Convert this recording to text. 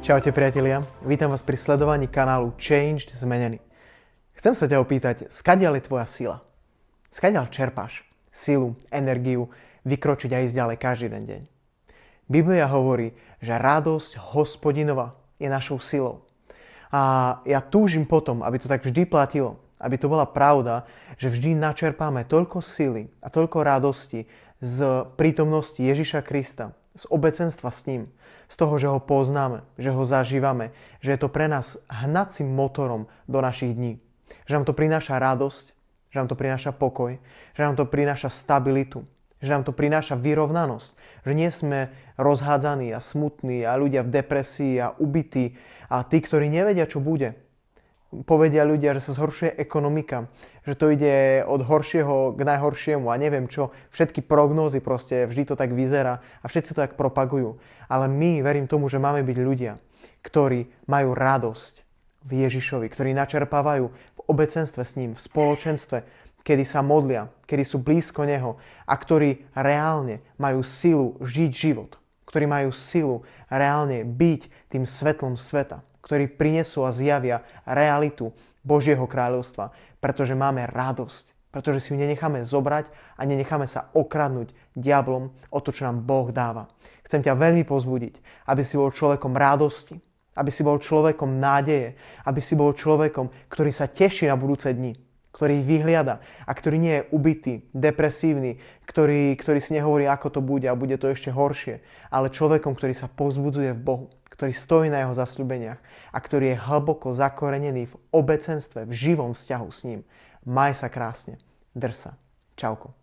Čaute priatelia, vítam vás pri sledovaní kanálu Changed Zmenený. Chcem sa ťa opýtať, skadiaľ je tvoja sila? Skadiaľ čerpáš silu, energiu, vykročiť a ísť ďalej každý den deň? Biblia hovorí, že radosť hospodinova je našou silou. A ja túžim potom, aby to tak vždy platilo, aby to bola pravda, že vždy načerpáme toľko sily a toľko radosti z prítomnosti Ježiša Krista, z obecenstva s ním, z toho, že ho poznáme, že ho zažívame, že je to pre nás hnacím motorom do našich dní. Že nám to prináša radosť, že nám to prináša pokoj, že nám to prináša stabilitu, že nám to prináša vyrovnanosť, že nie sme rozhádzaní a smutní a ľudia v depresii a ubití a tí, ktorí nevedia, čo bude, povedia ľudia, že sa zhoršuje ekonomika, že to ide od horšieho k najhoršiemu a neviem čo, všetky prognózy proste, vždy to tak vyzerá a všetci to tak propagujú. Ale my verím tomu, že máme byť ľudia, ktorí majú radosť v Ježišovi, ktorí načerpávajú v obecenstve s ním, v spoločenstve, kedy sa modlia, kedy sú blízko Neho a ktorí reálne majú silu žiť život, ktorí majú silu reálne byť tým svetlom sveta ktorí prinesú a zjavia realitu Božieho kráľovstva, pretože máme radosť, pretože si ju nenecháme zobrať a nenecháme sa okradnúť diablom o to, čo nám Boh dáva. Chcem ťa veľmi pozbudiť, aby si bol človekom radosti, aby si bol človekom nádeje, aby si bol človekom, ktorý sa teší na budúce dni, ktorý vyhliada a ktorý nie je ubitý, depresívny, ktorý, ktorý si nehovorí, ako to bude a bude to ešte horšie, ale človekom, ktorý sa pozbudzuje v Bohu ktorý stojí na jeho zasľubeniach a ktorý je hlboko zakorenený v obecenstve, v živom vzťahu s ním. Maj sa krásne. Drsa. Čauko.